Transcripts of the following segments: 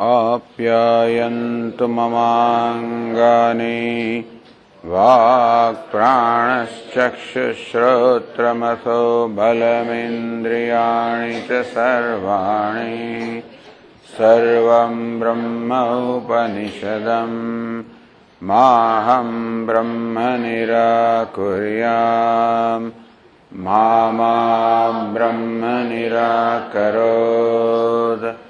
आप्यायन्तु ममाङ्गानि। वाक्प्राणश्चक्षुश्रोत्रमथो बलमिन्द्रियाणि च सर्वाणि। सर्वं ब्रह्म उपनिषदम्। माहं ब्रह्म निराकुर्याम्। मा मा ब्रह्म निराकरोत्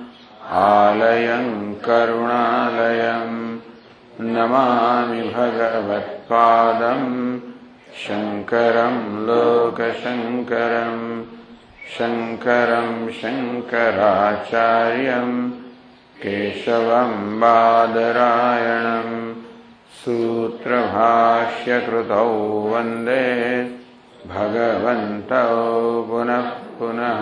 आलयम् करुणालयम् नमामि भगवत्पादम् शङ्करम् लोकशङ्करम् शङ्करम् शङ्कराचार्यम् केशवम् बादरायणम् सूत्रभाष्यकृतौ वन्दे भगवन्तौ पुनः पुनः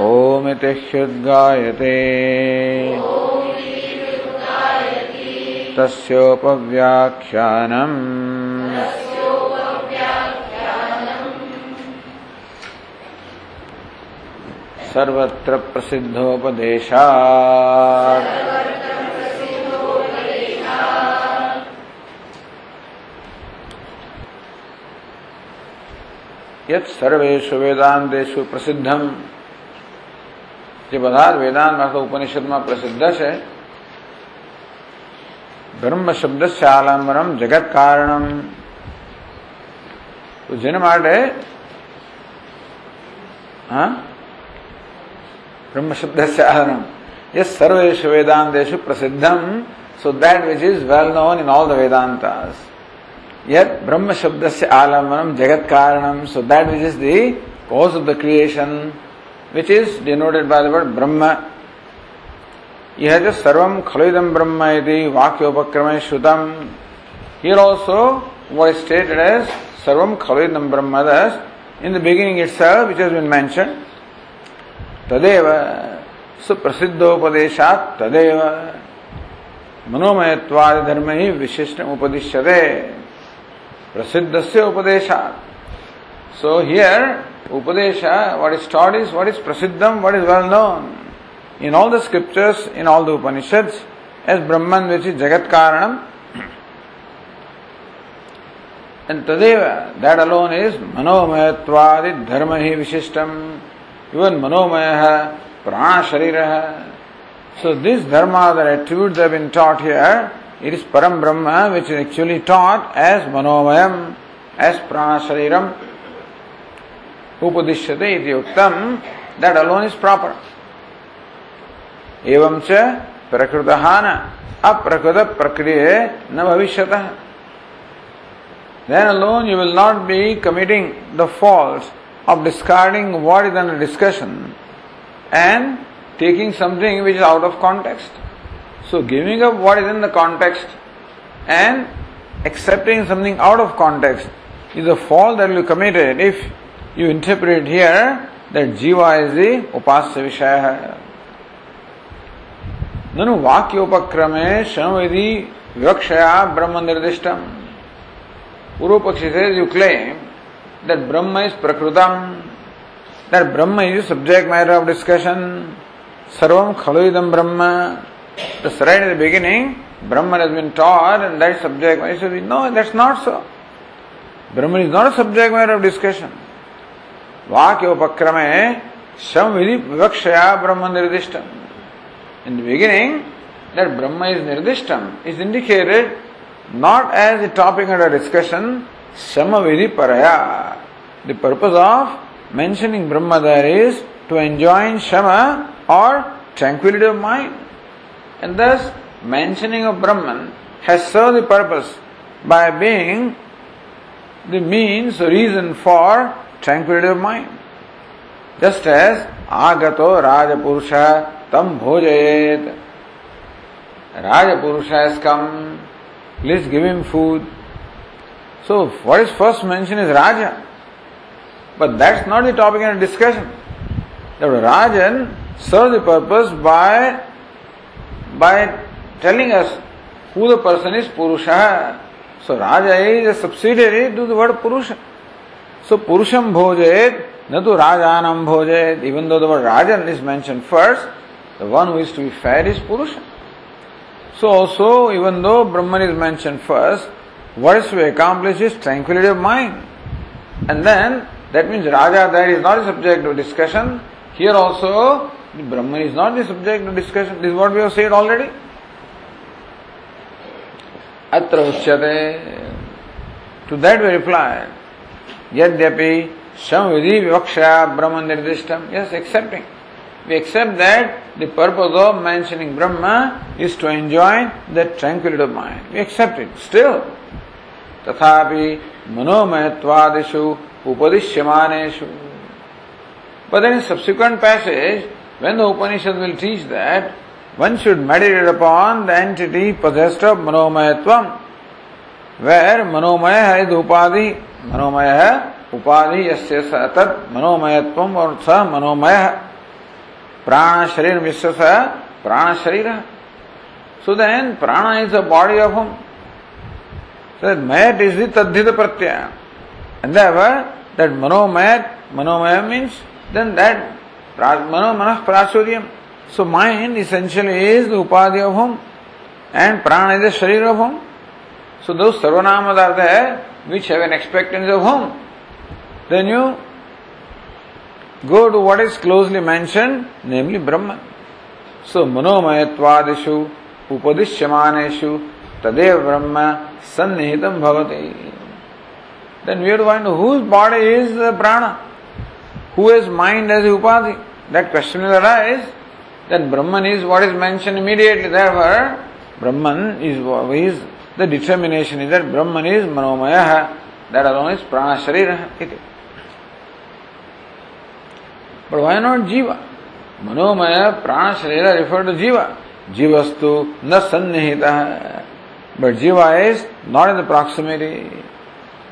ओमिति ह्युद्गायते तस्योपव्याख्यानम्। सर्वत्र प्रसिद्धोपदेशात्। यत् सर्वेषु वेदांतेषु प्रसिद्धम। જે બધા જ વેદાંતમાં અથવા ઉપનિષદમાં પ્રસિદ્ધ છે બ્રહ્મ શબ્દ આલંબનમ જગત કારણમ તો જેના માટે હા બ્રહ્મ શબ્દ આલંબનમ yes સર્વેશુ વેદાંતેશુ પ્રસિદ્ધમ so that which is well known in all the Vedantas. Yet Brahma Shabdasya Alambanam Jagat Karanam, so that which is the cause of the creation, which is denoted by the word Brahma यह जो सर्वम खलुदम ब्रह्म यदि वाक्य उपक्रम श्रुतम here also was stated as सर्वम खलुदम ब्रह्म in the beginning it's which has been mention तदेव सुप्रसिद्धोपदेशा तदेव मनोमयत्वाद धर्म ही विशिष्ट उपदिश्यते प्रसिद्ध से उपदेशा so here Upadesha, what is taught is what is prasiddham, what is well known. In all the scriptures, in all the Upanishads, as Brahman, which is Jagat Karanam, and Tadeva, that alone is Manomayatwadi Dharmahi Vishishtam, even Manomaya, Prana Shariraha. So this Dharma, the attributes that have been taught here, it is Param Brahma, which is actually taught as Manomayam, as Prana Shariram, उपदिश्यते इति उक्तम that alone is proper एवं च प्रकृत न अप्रकृत प्रक्रिय न भविष्यत then alone you will not be committing the fault of discarding what is under discussion and taking something which is out of context. So giving up what is in the context and accepting something out of context is a fault that will be committed if you interpret here that jiva is the upasya vishaya. ननु वाक्योपक्रमे शमविधि विवक्षया ब्रह्म निर्दिष्टम पूर्व पक्षी से you claim that Brahma is Prakrutam, that Brahma is the subject matter of discussion, Sarvam Khaluidam Brahma. That's right at the beginning, Brahman has been taught and that is subject matter. He said, no, that's not so. Brahman is not a subject Vakya Samvidi Vivakshaya Brahma Nirdishtam. In the beginning, that Brahma is Nirdishtam is indicated not as the topic under discussion, Samavidi Paraya. The purpose of mentioning Brahma there is to enjoin Shama or tranquility of mind. And thus, mentioning of Brahman has served the purpose by being the means the reason for tranquility of mind. Just as Agato Rajapurusha Tam Bhojayet. Rajapurusha has come, let's give him food. So, what is first mentioned is Raja. But that's not the topic of discussion. That Rajan serves the purpose by, by telling us who the person is Purusha. So Raja is a subsidiary to the word Purusha. So Purusham Bhojet, Natu Rajanam Bhojet, even though the word Rajan is mentioned first, the one who is to be fed is Purusha. So also, even though Brahman is mentioned first, what is to be accomplished is tranquility of mind. And then, that means Raja there is not a subject of discussion. Here also, Brahman is not the subject of discussion. This is what we have said already. अत्र उच्यते to that we reply यद्यपि संविधि विवक्षा ब्रह्म निर्दिष्टम yes accepting we accept that the purpose of mentioning Brahma is to enjoy the tranquility of mind. We accept it. Still, तथापि मनोमयत्वादिषु उपदिश्यमानेषु But then in subsequent passage, when the Upanishad will teach that one should meditate upon the entity possessed of manomayatvam, where manomaya is मनोमय है उपाधि ये सतत मनोमय और स मनोमय। प्राण शरीर मिश्र स प्राण शरीर सो देन प्राण इज़ अ बॉडी ऑफ़ हम मैट इज़ दधित प्रत्यय एंड दैट मनोमय मनोमय मीन्स देन दैट मनो मन प्राचुर्य so mind essential is the उपाधि ऑफ़ हम एंड प्राण इज़ द शरीर ऑफ़ हम सो दो सर्वनाम अर्थ है which have an expectancy of whom. Then you go to what is closely mentioned, namely Brahman. So manomayatvadishu upadishyamaneshu tadev brahma sannihitam bhavati. Then we have to find whose body is the prana, who has mind as upadhi. That question will arise. then Brahman is what is mentioned immediately. Therefore, Brahman is, is the determination is that Brahman is Manomaya, that alone is Prana Sharira. But why not Jiva? Manomaya, Prana Sharira refer to Jiva. Jivastu na sannihita. But Jiva is not in the proximity.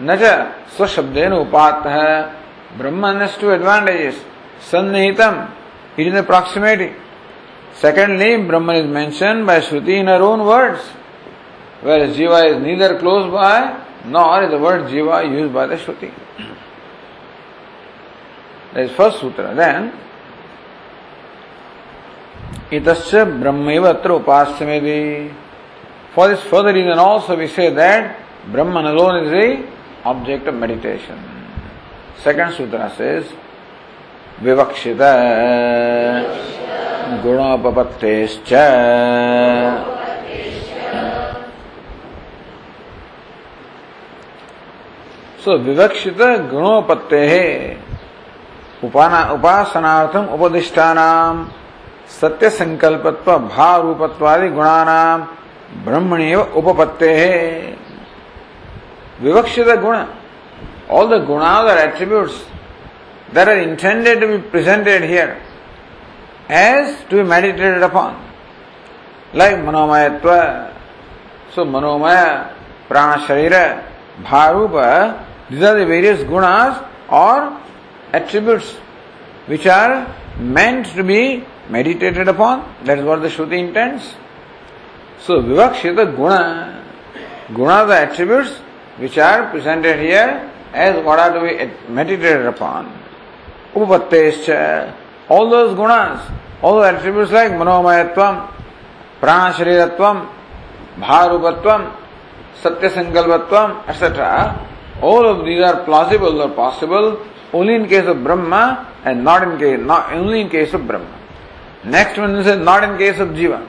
Naja swashabdena upatah. Brahman has two advantages. Sannihitam, it is in the proximity. Secondly, Brahman is mentioned by Shruti in her own words, whereas Jiva is neither close by nor is the word Jiva used by the Shruti. That is first sutra. Then, itasya brahmaiva atra upasyamedi. For this further reason also we say that Brahman alone is the object of meditation. Second sutra says, vivakshita गुणोपपत्तेश्च सो विवक्षित गुणोपत्ते है। उपाना, उपासनार्थम उपदिष्टान सत्य संकल्पत्व भाव रूपत्वादि गुणानाम ब्रह्मणे उपपत्ते है। विवक्षित गुण all the गुणाज their attributes there are intended to be presented here as to be meditated upon like Manomay so मनोमय प्राण शरीर भारूप these are the various gunas or attributes which are meant to be meditated upon. That is what the Shruti intends. So Vivakshita Guna, Guna the attributes which are presented here as what are to be meditated upon. Upapattescha, all those gunas, all the attributes like manomayatvam, pranashariratvam, bharupatvam, satya sankalpatvam, etc., all of these are plausible or possible only in case of Brahma and not in case, not only in case of Brahma. Next one is not in case of Jiva.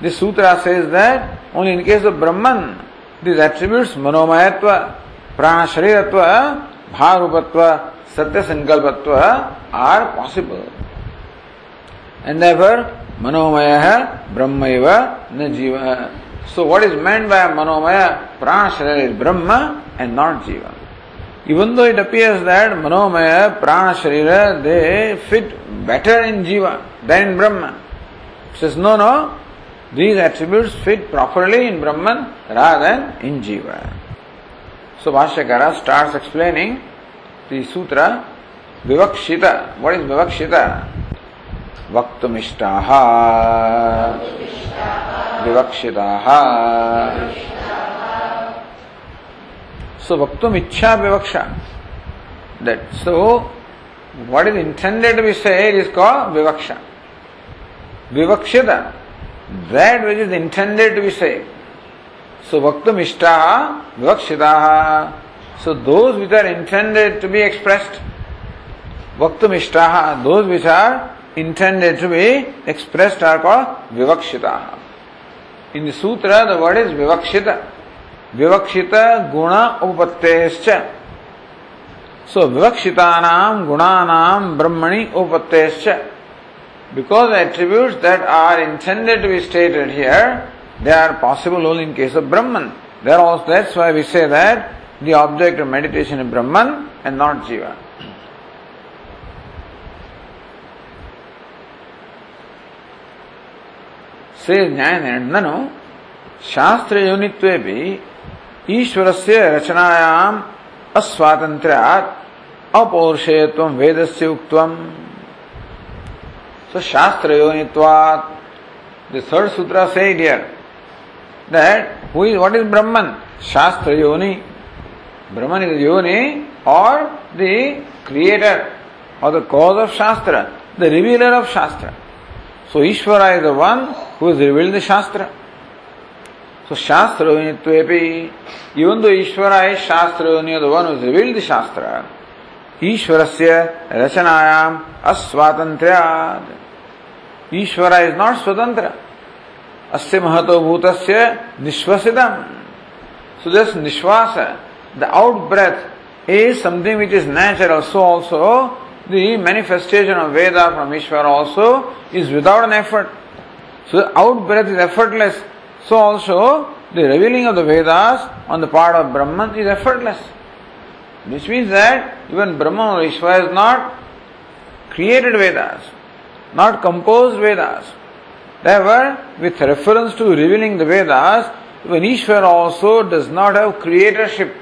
This sutra says that only in case of Brahman, these attributes, manomayatva, pranashriratva, bharupatva, satya sankalpatva are possible. And therefore, manomaya brahmaiva na jiva. So what is meant by manomaya? Pranashrira is Brahma and not Jiva. Even though it appears that manomaya, pranashrira, they fit better in Jiva than in Brahma. It says, no, no, these attributes fit properly in Brahman rather than in Jiva. So Bhashyakara starts explaining the sutra Vivakshita. What is Vivakshita? वक्तुमिष्टाः। विवक्षिताः। सो वक्तुम इच्छा विवक्षा that so what is intended we is called विवक्षा विवक्षित that which is intended we so वक्तुम इष्टाः विवक्षिताः so those which are intended to be expressed वक्तुम इष्टाः those which are intended to be expressed are called Vivakshitaha. In the sutra, the word is Vivakshita. Vivakshita guna upattescha. So Vivakshita guna nam brahmani upattescha. Because attributes that are intended to be stated here, they are possible only in case of Brahman. There also, that's why we say that the object of meditation is Brahman and not Jiva. Say न्याय ननु शास्त्र योनित्वे भी ईश्वर से रचनायाम अस्वातंत्र अपौरषेयत्व वेद से उक्त सो शास्त्र योनित्वात third सूत्र से dear that who is what is ब्रह्मन शास्त्र योनि ब्रह्मन इज़ योनि or the creator or the cause of शास्त्र द रिवीलर ऑफ़ शास्त्र So Ishvara is the one who has revealed the Shastra. So Shastra Yonitvepi, even though Ishvara is Shastra Yoni, the one who has revealed the Shastra, Ishvarasya Rachanayam Aswatantriyad. Ishvara is not Swatantra. Asya Mahato Bhutasya Nishvasidam. So this Nishvasa, the out breath, is something which is natural. So also the manifestation of Veda from Ishvara also is without an effort. So the out breath is effortless. So also the revealing of the Vedas on the part of Brahman is effortless. Which means that even Brahman or Ishvara is not created Vedas, not composed Vedas. Therefore, with reference to revealing the Vedas, even Ishvara also does not have creatorship.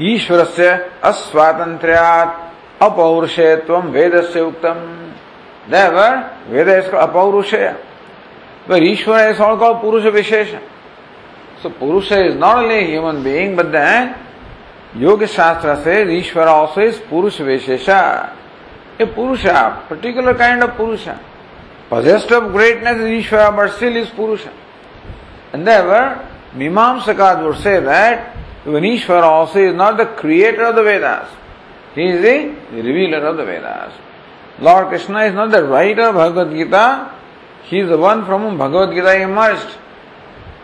ईश्वरस्य अपौरुषेत्व वेद से उत्तम वेद इसका अपौरुषेय। ईश्वर is all call पुरुष विशेष। So पुरुष is not only human being but then योग शास्त्र से ईश्वर ऑल्सो इज़ पुरुष विशेष। ए पुरुष पर्टिकुलर काइंड ऑफ़ पुरुष। पजेस्ट ऑफ़ ग्रेटनेस इज़ ईश्वर बट स्टिल इज़ पुरुष। And they were मीमांसका would say that Ishwar also is not the creator of the Vedas He is the revealer of the Vedas. Lord Krishna is not the writer of Bhagavad Gita, he is the one from whom Bhagavad Gita emerged.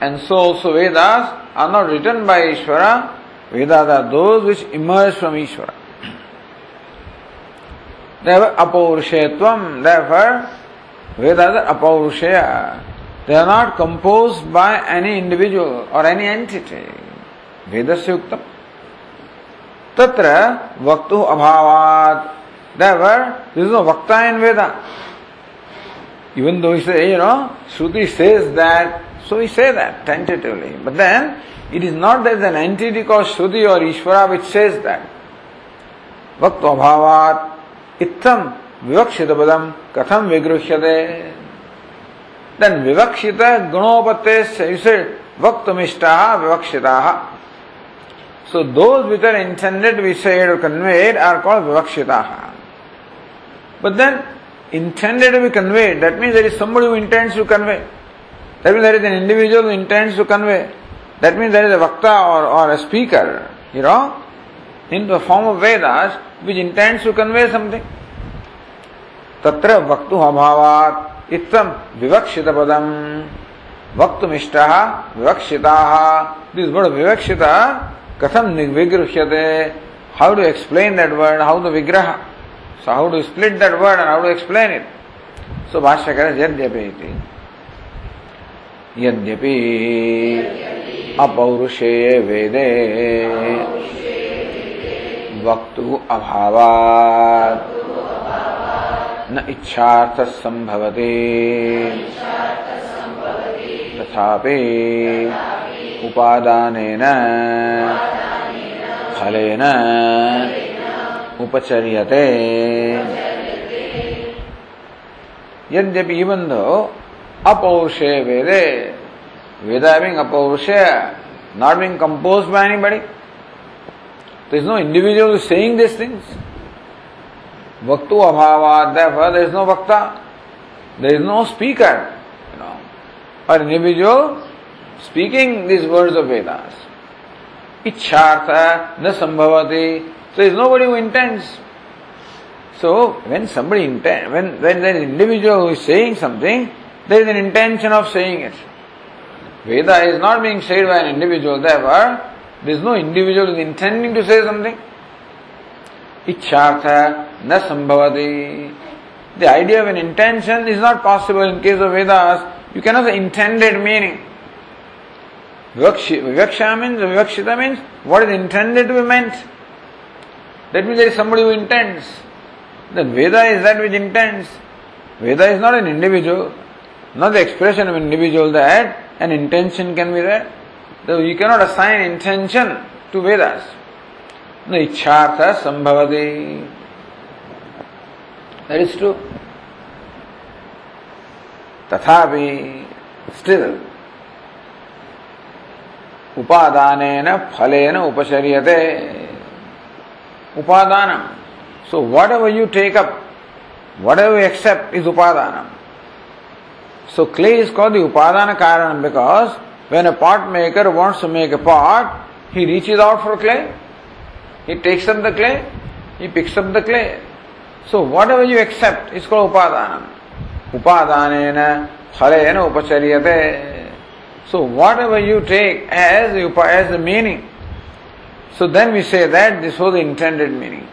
And so also Vedas are not written by Ishvara, Vedas are those which emerge from Ishvara. Therefore, apaurushayatvam, therefore, Vedas are apaurushaya. They are not composed by any individual or any entity. Vedasya uktam. तत्र वक्तु अभावात्। There this is वक्ता in Veda even though is you know Shruti says that so he say that tentatively but then it is not that an entity cause श्रुति और ईश्वरा which says that वक्त अभावात् इत्थम विवक्षित पदम कथम विगृह्यते देन विवक्षित गुणोपत्ते से इसे वक्तमिष्टा So those which are intended be said or conveyed are called vivakshitaha. But then, intended to be conveyed, that means there is somebody who intends to convey. That means there is an individual who intends to convey. That means there is a vakta or, or a speaker, you know, in the form of Vedas, which intends to convey something. तत्र वक्तु अभावात इत्थम विवक्षित पदम वक्तुमिष्ट विवक्षिता this word विवक्षित कथम विगृह्यते how to explain that word how to विग्रह so how to split that word and how to explain it so भाष्यकर यद्यपि यद्यपि अपौरुषे वेदे वक्तु अभावात् न इच्छार्थ संभवते तथापि उपादानेन। फलेन। उपचर्यते। यद्यपि इवन दो अपौषे वेदे वेद being अपौषे not being compose by anybody there is no individual saying this things वक्तु अभावात् देयर इज़ नो वक्ता there is no speaker or individual speaking these words of Vedas. Ichartha na sambhavati. So there is nobody who intends. So when somebody intend, when, when an individual who is saying something, there is an intention of saying it. Veda is not being said by an individual, therefore, there is no individual who is intending to say something. Ichartha na sambhavati. The idea of an intention is not possible in case of Vedas. You cannot say intended meaning. Vivaksha means, Vivakshita means what is intended to be meant. That means there is somebody who intends. Then Veda is that which intends. Veda is not an individual, not the expression of individual that an intention can be there. Though you cannot assign intention to Vedas. No ichartha sambhavati. That is true. Tathapi, still, ಉಪಾದಾನೇನ ಫಲೇನ ಉಪಚರ್ಯತೆ upadanam so whatever you take up whatever you accept is upadanam. So clay is called the upadana karanam because when a pot maker wants to make a pot he reaches out for clay he takes up the clay he picks up the clay. So whatever you accept is called upadanam. Upadanena ಫಲೇನ ಉಪಚರ್ಯತೆ so whatever you take as the, as the meaning, so then we say that this was the intended meaning.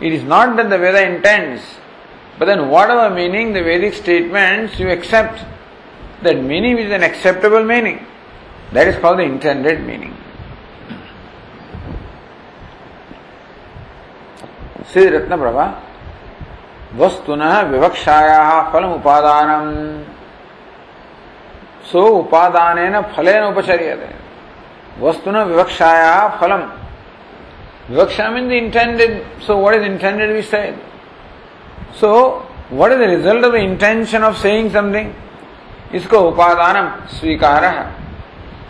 It is not that the Veda intends, but then whatever meaning the Vedic statements you accept, that meaning is an acceptable meaning. That is called the intended meaning. Shri रत्न प्रभा वस्तुन विवक्षाया फलम उपादानम सो उपादान फलेन उपचर्यते। वस्तुन विवक्षाया फलम। विवक्षा mean the intended so what is intended we said so what is the result of the intention of saying something इसको उपादान स्वीकार।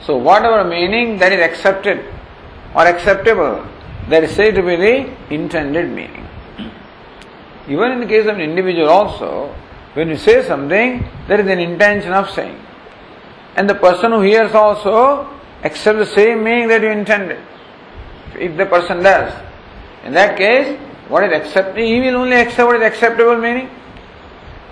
So whatever meaning that is accepted or acceptable that is said to be the intended meaning even in the case of an individual also, when you say something, there is an intention of. And the person who hears also accepts the same meaning that you intended. If the person does, in that case, what is accepted, he will only accept what is acceptable meaning.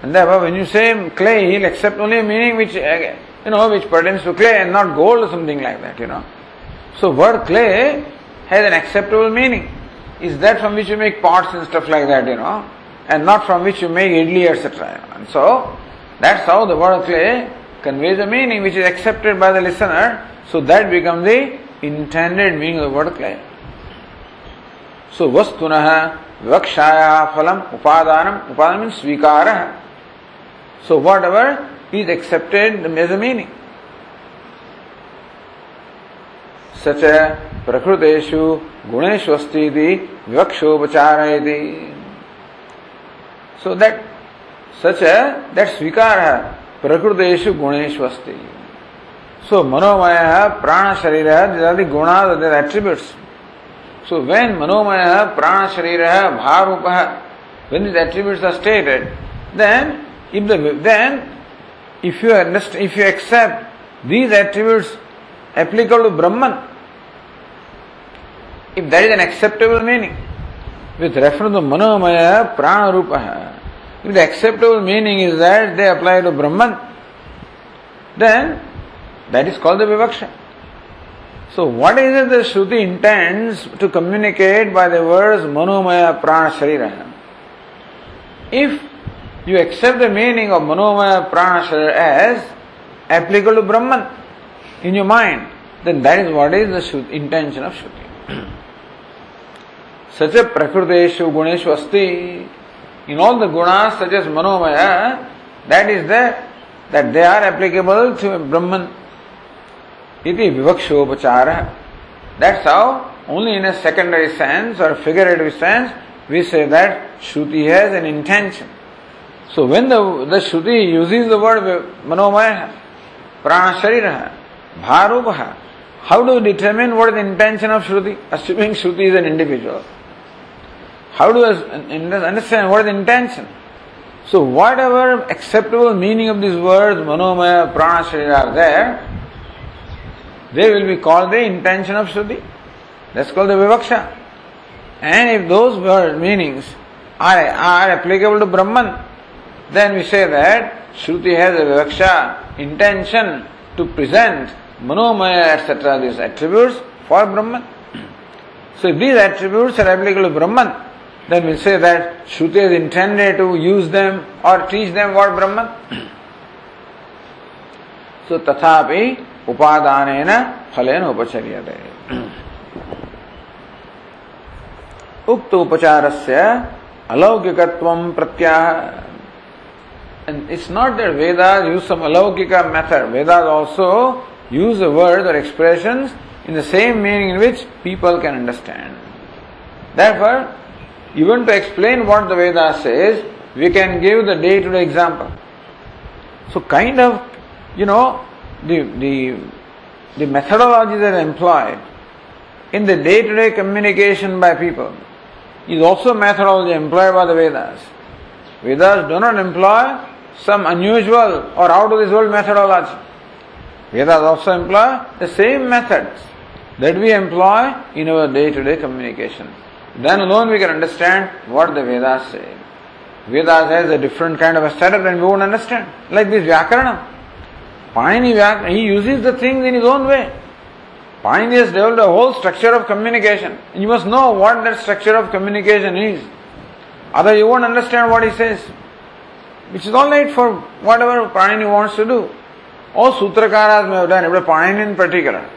And therefore, when you say clay, he'll accept only meaning which, uh, you know, which pertains to clay and not gold or something like that, you know. So, word clay has an acceptable meaning. Is that from which you make pots and stuff like that, you know, and not from which you make idli, etc. And so, that's how the word clay conveys a meaning which is accepted by the listener, so that becomes the intended meaning of the word clay. So vastunah vikshaya phalam upadanam, upadanam means svikara. So whatever is accepted as a meaning. सच प्रकृतेषु गुणेषु अस्ति इति विवक्षोपचारयति सो that such that स्वीकार प्रकृतेश गुणेश सो मनोमय प्राण शरीर है गुणा एट्रीब्यूट सो वेन मनोमय प्राण शरीर है भाव रूप when is attribute are stated then if then if you understand if you accept these attribute applicable to Brahman if that is an acceptable meaning with refer to मनोमय प्राण रूप है if the acceptable meaning is that they apply to Brahman, then that is called the Vivaksha. So, what is it the Shruti intends to communicate by the words Manomaya Prana Sharira? If you accept the meaning of Manomaya Prana Sharira as applicable to Brahman in your mind, then that is what is the Shruti, intention of Shruti. Such a Prakruteshu Guneshu Asti, in all the gunas such as Manomaya, that is there, that they are applicable to Brahman. Iti vivakshopachara. That's how, only in a secondary sense or figurative sense, we say that Shruti has an intention. So when the, the Shruti uses the word manomaya, prana sharira, bharupaha, how do we determine what is the intention of Shruti? Assuming Shruti is an individual. How do we understand what is the intention? So whatever acceptable meaning of these words, manomaya, prana, sharira are there, they will be called the intention of Shruti. That's called the Vivaksha. And if those word meanings are, are applicable to Brahman, then we say that Shruti has a Vivaksha intention to present Manomaya, etc., these attributes for Brahman. So if these attributes are applicable to Brahman, then we say that Shruti is intended to use them or teach them what Brahman. so tathapi upadanena phalena upachariyate. उक्त उपचारस्य अलौकिकत्वं प्रत्याह and it's not that Vedas use some alaukika method. Vedas also use the words or expressions in the same meaning in which people can understand. Therefore, even to explain what the Vedas says, we can give the day to day example. So, kind of, you know, the, the, the methodology that is employed in the day to day communication by people is also methodology employed by the Vedas. Vedas do not employ some unusual or out of this world methodology. Vedas also employ the same methods that we employ in our day to day communication. Then alone we can understand what the Vedas say. Vedas has a different kind of a setup and we won't understand. Like this Vyakarana. Panini Vyakarana, he uses the things in his own way. Panini has developed a whole structure of communication. You must know what that structure of communication is. Otherwise you won't understand what he says. Which is alright for whatever Panini wants to do. All Sutrakaras may have done, but Panini in particular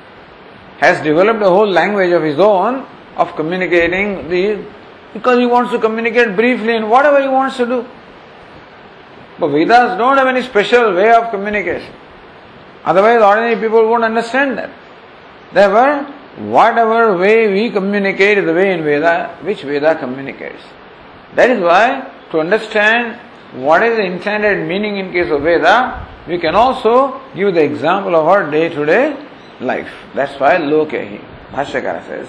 has developed a whole language of his own of communicating the because he wants to communicate briefly in whatever he wants to do. But Vedas don't have any special way of communication. Otherwise, ordinary people won't understand that. Therefore, whatever way we communicate is the way in Veda which Veda communicates. That is why, to understand what is the intended meaning in case of Veda, we can also give the example of our day to day life. That's why Lokehi, Bhashyakara says.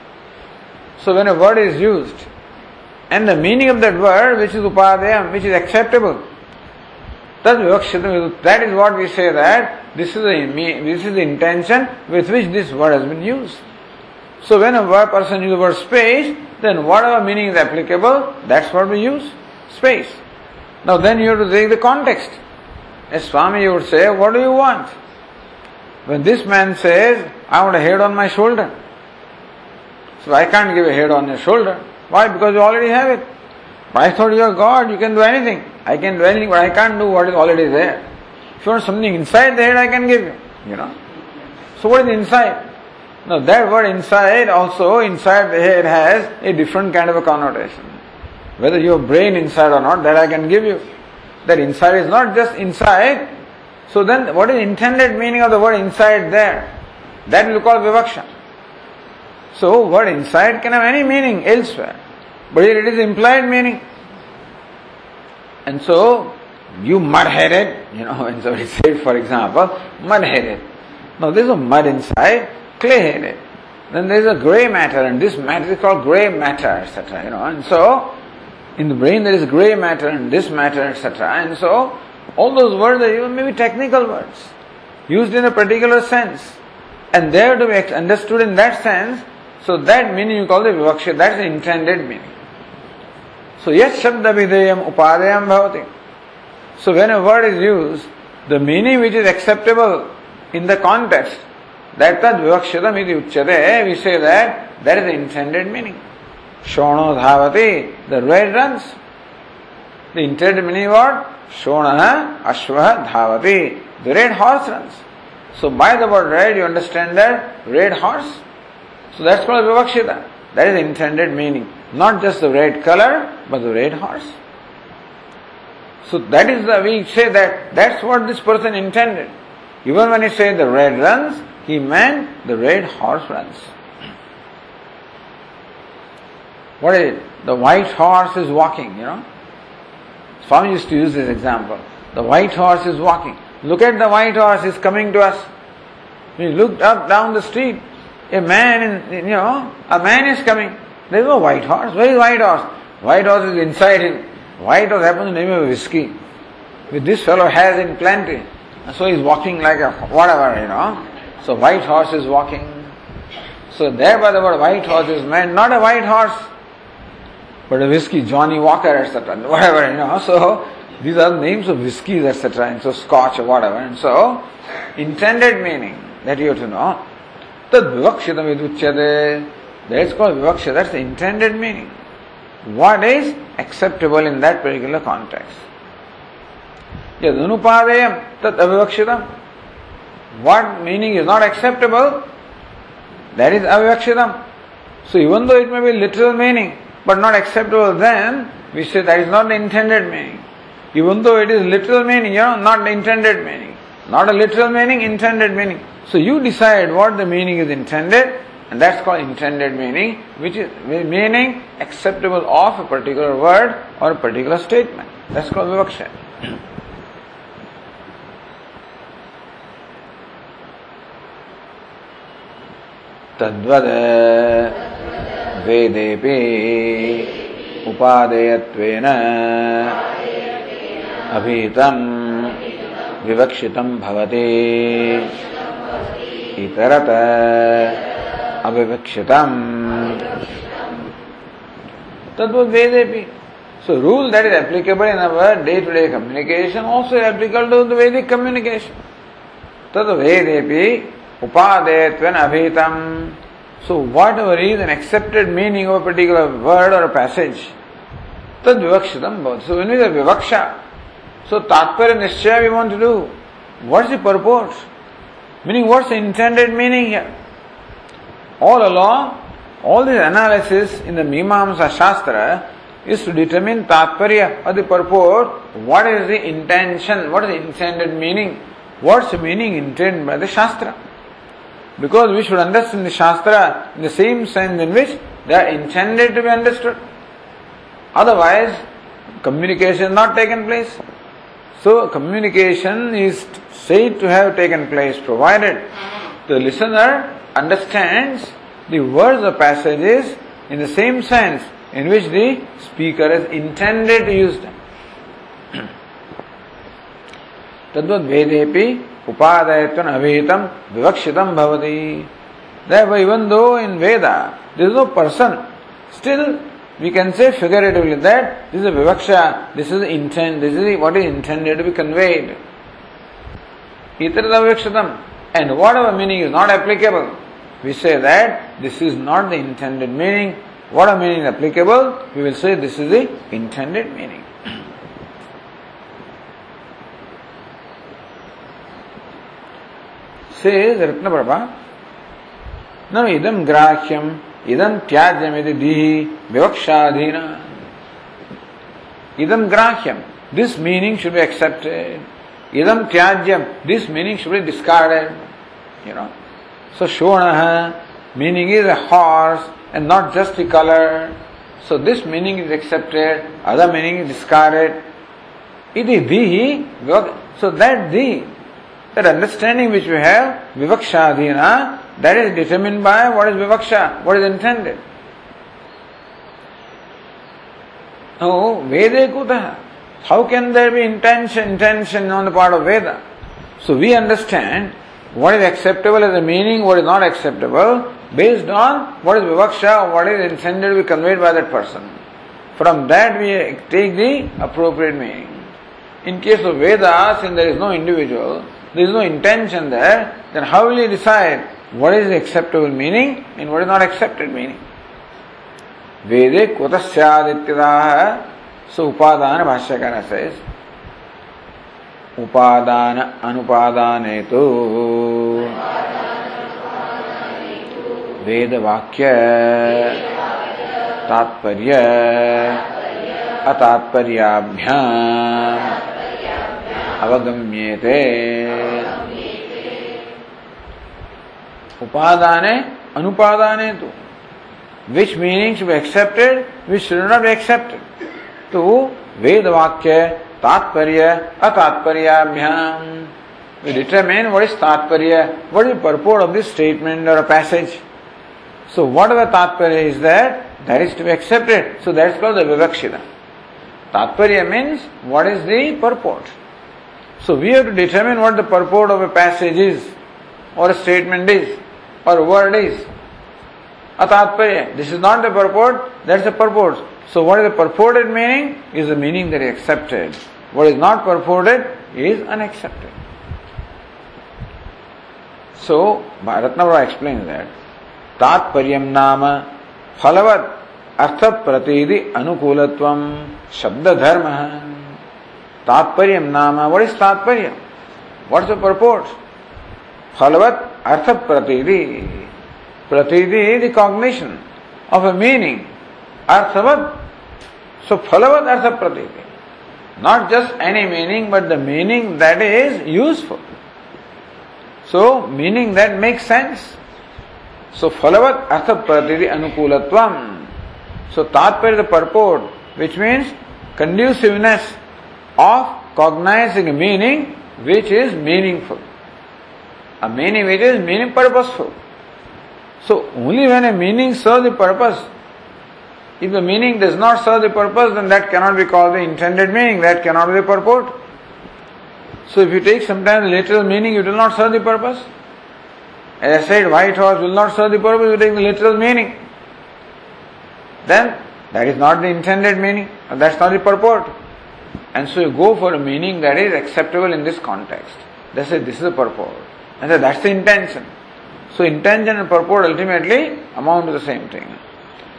So when a word is used, and the meaning of that word, which is upadayam, which is acceptable, that is what we say that this is the this is the intention with which this word has been used. So when a word person uses the word space, then whatever meaning is applicable, that's what we use. Space. Now then you have to take the context. As Swami you would say, what do you want? When this man says, I want a head on my shoulder. So I can't give a head on your shoulder. Why? Because you already have it. But I thought you are God, you can do anything. I can do anything, but I can't do what is already there. If you want something inside the head, I can give you. You know. So what is inside? Now that word inside also inside the head has a different kind of a connotation. Whether you have brain inside or not, that I can give you. That inside is not just inside. So then what is intended meaning of the word inside there? That will call vivaksha. So, word inside can have any meaning elsewhere. but here it is implied meaning. And so, you mud-headed, you know, when somebody said, for example, mud-headed. Now, there's a mud inside, clay-headed. Then there's a grey matter, and this matter is called grey matter, etc. You know, and so in the brain there is grey matter and this matter, etc. And so all those words are even maybe technical words, used in a particular sense, and they are to be understood in that sense. So that meaning you call the vivaksha. That's the intended meaning. So yes, shabda videyam upadayam bhavati. So when a word is used, the meaning which is acceptable in the context that tad vivakshatam iti uchyate, we say that that is the intended meaning. Shono dhavati, the red runs. The intended meaning what? Shona ashva dhavati, the red horse runs. So by the word red you understand that red horse. So that's called vivakshita. That is the intended meaning. Not just the red color, but the red horse. So that is the, we say that that's what this person intended. Even when he say the red runs, he meant the red horse runs. What is it? The white horse is walking, you know. Swami used to use this example. The white horse is walking. Look at the white horse, is coming to us. We looked up down the street. A man, in, you know, a man is coming. There is no white horse. Where is white horse? White horse is inside him. White horse happens to name of whiskey. With this fellow has in plenty. So he's walking like a whatever, you know. So white horse is walking. So thereby the word white horse is meant not a white horse, but a whiskey, Johnny Walker, etc. Whatever, you know. So these are names of whiskies, etc. And so scotch or whatever. And so intended meaning that you have to know. Tad vivakshitam viduchyate. That's called vivaksha. That's the intended meaning. What is acceptable in that particular context? Yadunupadayam tat avivakshitam what meaning is not acceptable, that is avyakshidam. So even though it may be literal meaning, but not acceptable, then we say that is not intended meaning. Even though it is literal meaning, you know, not intended meaning. Not a literal meaning, intended meaning. So you decide what the meaning is intended, and that's called intended meaning, which is meaning acceptable of a particular word or a particular statement. That's called vivaksha. तद्वद वेदेपि उपादेयत्वेन अभीतं विवक्षितं भवति। इतरत अविवक्षितं तद्व वेदेपि so rule that is applicable in our day to day communication also applicable to the Vedic communication तद वेदेपि उपादेयत्वेन अभीतं so whatever is an accepted meaning of particular word or a passage तद विवक्षितं विवक्षा so tatparya nishchaya we want to do. What's the purpose? Meaning what's the intended meaning here? All along, all this analysis in the Mimamsa Shastra is to determine tatparya or the purpose. what is the intention, what is the intended meaning, what's the meaning intended by the Shastra. Because we should understand the Shastra in the same sense in which they are intended to be understood. Otherwise, communication not taken place. So, communication is said to have taken place provided the listener understands the words of passages in the same sense in which the speaker has intended to use them. तद्वद वेदेपि upadayatvan avitam vivakshitam bhavati. Therefore, even though in Veda there is no person, still we can say figuratively that this is vivaksha, this is intent, this is what is intended to be conveyed. Itarada vivakshitam. And whatever meaning is not applicable, we say that this is not the intended meaning. Whatever meaning is applicable, we will say this is the intended meaning. says Ratnaprabha, no, idam grahyam, idam इदम त्याज्यम यदि दीहि विवक्षाधीन। इदम ग्राह्यम this meaning should be accepted इदम त्याज्यम this meaning should be discarded you so Shon meaning is a horse and not just the colour so this meaning is accepted other meaning is discarded इदि दीहि so that the that understanding which you have विवक्षाधीन that is determined by what is vivaksha, what is intended. Now, Veda kutah. How can there be intention, intention on the part of Veda? So we understand what is acceptable as a meaning, what is not acceptable, based on what is vivaksha, what is intended to be conveyed by that person. From that we take the appropriate meaning. In case of Vedas, since there is no individual, there is no intention there, then how will you decide what is acceptable meaning and what is not accepted meaning? Vede kutasyaadityadaha so upadana bhashyakara says upadana anupadane tu वेद वाक्य तात्पर्य अतात्पर्याभ्याम अवगम्येते उपादाने अनुपादाने तो which meaning should accepted which should not be accepted तो वेद वाक्य तात्पर्य अतात्पर्याभ्याम is tatparya, what is the purport of this statement or a passage. So whatever tatparya is there, that is to be accepted. So that is called the vivakshita. Tatparya means what is the purport. So we have to determine what the purport of a passage is, or a statement is, or a word is. A tatparya. This is not the purport, that's the purport. So what is the purported meaning is the meaning that is accepted. What is not purported is unaccepted. So Ratnavara explains that तात्पर्य नाम फलवत अर्थ प्रतीति अनुकूलत्व शब्द धर्म तात्पर्य नाम वट इज तात्पर्य वट द परपोर्ट फलवत अर्थ प्रतिदि प्रतिदि रिकॉग्नेशन ऑफ़ अ मीनिंग। अर्थवत, सो फलवत अर्थ प्रतिदि not just any meaning but the meaning that is useful so meaning that make sense so फलवत अर्थ प्रतिदि अनुकूलत्व सो तात्पर्य the purport which means conduciveness of cognizing meaning which is meaningful A meaning which is meaning purposeful. So only when a meaning serves the purpose, if the meaning does not serve the purpose, then that cannot be called the intended meaning, that cannot be the purport. So if you take sometimes literal meaning, it will not serve the purpose. As I said, white horse will not serve the purpose, you take the literal meaning. Then that is not the intended meaning, that's not the purport. And so you go for a meaning that is acceptable in this context. They say this is the purport. And that's the intention. So intention and purport ultimately amount to the same thing.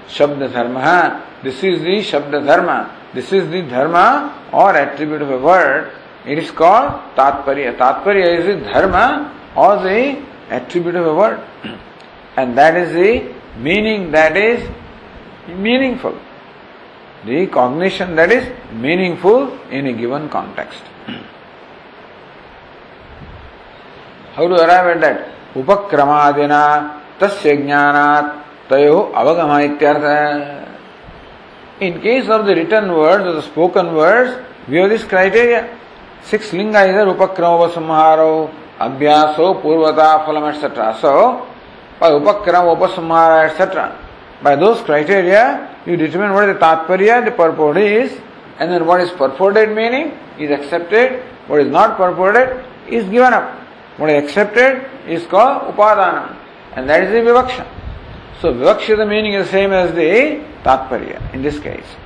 Shabda dharma, this is the Shabda dharma. This is the dharma or attribute of a word. It is called Tatparya. Tatparya is the dharma or the attribute of a word. And that is the meaning that is meaningful. The cognition that is meaningful in a given context. Upakrama samharo, abhyaso, purvata, phalam, etc. So, by upakram, upasamhara, etc. By those criteria, you determine what is the tatparya, the purport is, and then what is purported meaning is accepted, what is not purported is given up. What is accepted is called upadana, and that is the vivaksha. So, vivaksha the meaning is same as the tatparya in this case.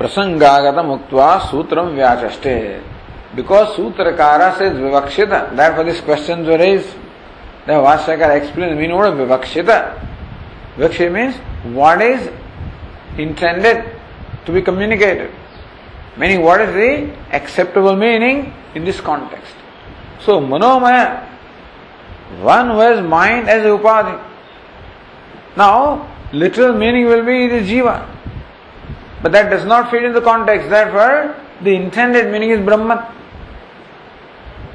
प्रसंगागत मुक्त सूत्र व्याचे because सूत्रकार से विवक्षित that for this question जो raise भाष्यकार explain mean word विवक्षित विवक्षित means what is intended to be communicated. Meaning, what is the acceptable meaning in this context? So, Manomaya, one who has mind as upadhi. Now, literal meaning will be the jiva. But that does not fit in the context. Therefore, the intended meaning is Brahman.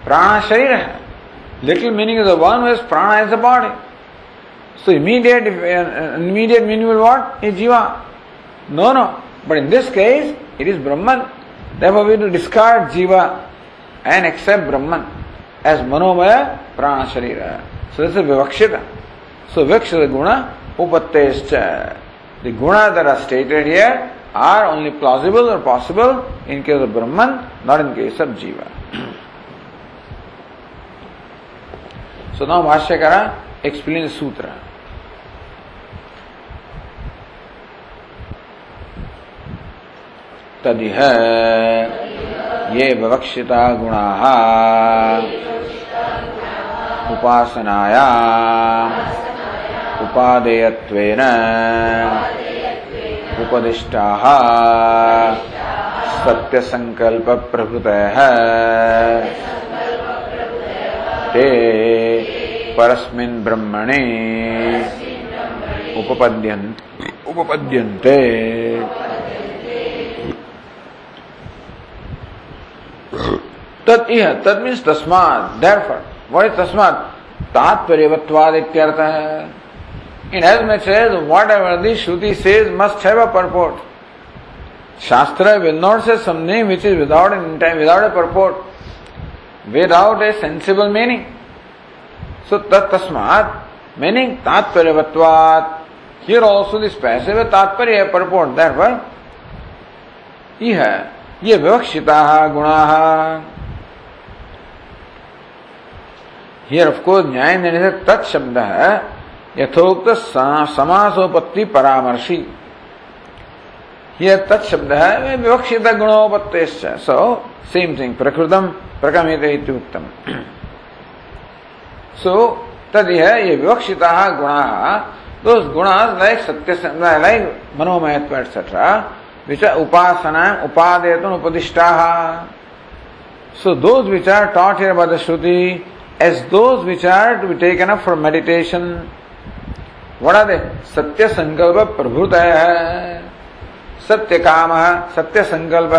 Prana Sharira. Little meaning is the one who has prana as the body. So immediate, uh, immediate meaning will what? Is jiva. No, no. But in this case, it is Brahman. Therefore we have to discard jiva and accept Brahman as manomaya prana sharira. So this is vivakshita. So vivakshita guna upattescha. The guna that are stated here are only plausible or possible in case of Brahman, not in case of jiva. so now Bhashyakara explains sutra. तदिह। ये विवक्षिता गुणा। उपासनाया। उपादेयत्वेन। उपदिष्टाः। सत्यसङ्कल्प प्रभृतयः ते परस्मिन् ब्रह्मणे उपपद्यन् उपपद्यन्ते। तद इह तद means तस्मात देयरफॉर व्हाट इज़ तस्मात तात्पर्यवत्वाद इत्यर्थ है। In as much as whatever the shruti says must have a purport shastra will not say something which is without in time without a purport without a sensible meaning so तस्मात meaning तात्पर्यवत्वाद here also this passive तात्पर्य purport therefore इह ये विवक्षिता गुणा। Here of course न्याय देने से तत्शब्द है, यथोक्त समासोपत्ति परामर्शी। यह तत्शब्द है विवक्षित गुणोपत्ति सो सेम थिंग प्रकृतम प्रकमित उत्तम। सो तद यह ये विवक्षिता गुणा। दोज गुणा लाइक सत्य लाइक मनोमयत्व एटसेट्रा विच उपासना उपादेतुन उपदिष्टा so those which taught here by the Shruti as those which to be taken up for meditation what are they सत्य संकल्प प्रभुत सत्य काम सत्य संकल्प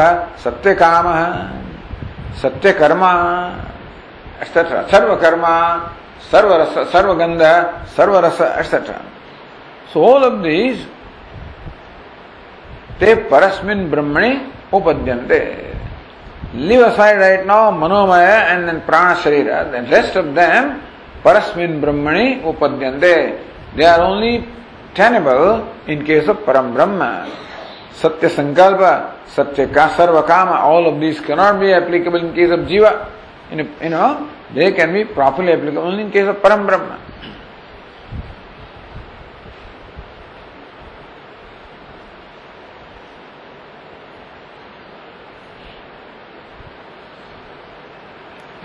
सत्य काम सत्य कर्मा एक्सेट्रा सर्व कर्मा सर्व रस सर्व सर्व रस etcetera so all of these ते परस्मिन ब्रह्मणि उपद्यन्ते। Leave aside right now Manomay and then प्राण शरीर रेस्ट ऑफ़ देम परस्मिन ब्रह्मणि उपद्यन्ते। They are only tenable in case of परम ब्रह्म सत्य संकल्प, सत्य का सर्व काम all of this can not be applicable in case of जीवा you know they can be properly applicable in case of परम ब्रह्म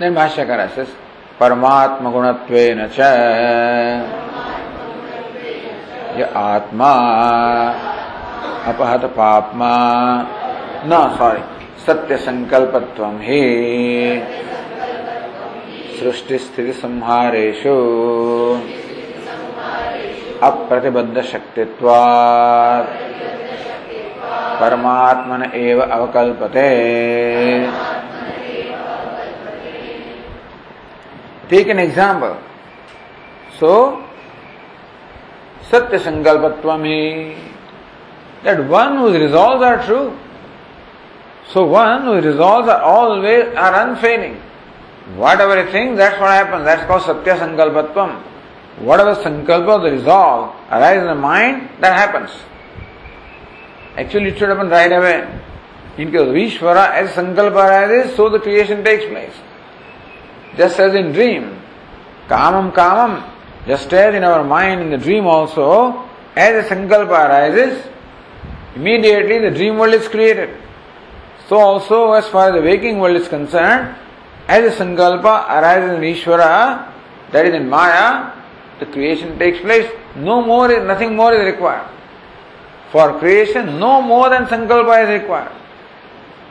Then Bhashyakara says, परमात्म गुणत्वेन च। य आत्मा। अपहत पापमा। न सॉरी सत्य संकल्पत्व ही। सृष्टि स्थिति संहारेशु अप्रतिबद्ध शक्तित्वात् परमात्मन एव अवकल्पते। Take an example. So, Satya Sankalpatvam that one whose resolves are true. So one whose resolves are always are unfailing. Whatever he thinks, that's what happens. That's called Satya Sankalpatvam. Whatever Sankalpa, the resolve, arises in the mind, that happens. Actually, it should happen right away. In case of Ishvara, as Sankalpa arises, so the creation takes place. Just as in dream, kamam kamam, just as in our mind in the dream also, as a sankalpa arises, immediately the dream world is created. So also as far as the waking world is concerned, as a sankalpa arises in Ishvara, that is in Maya, the creation takes place. No more, nothing more is required. For creation, no more than sankalpa is required.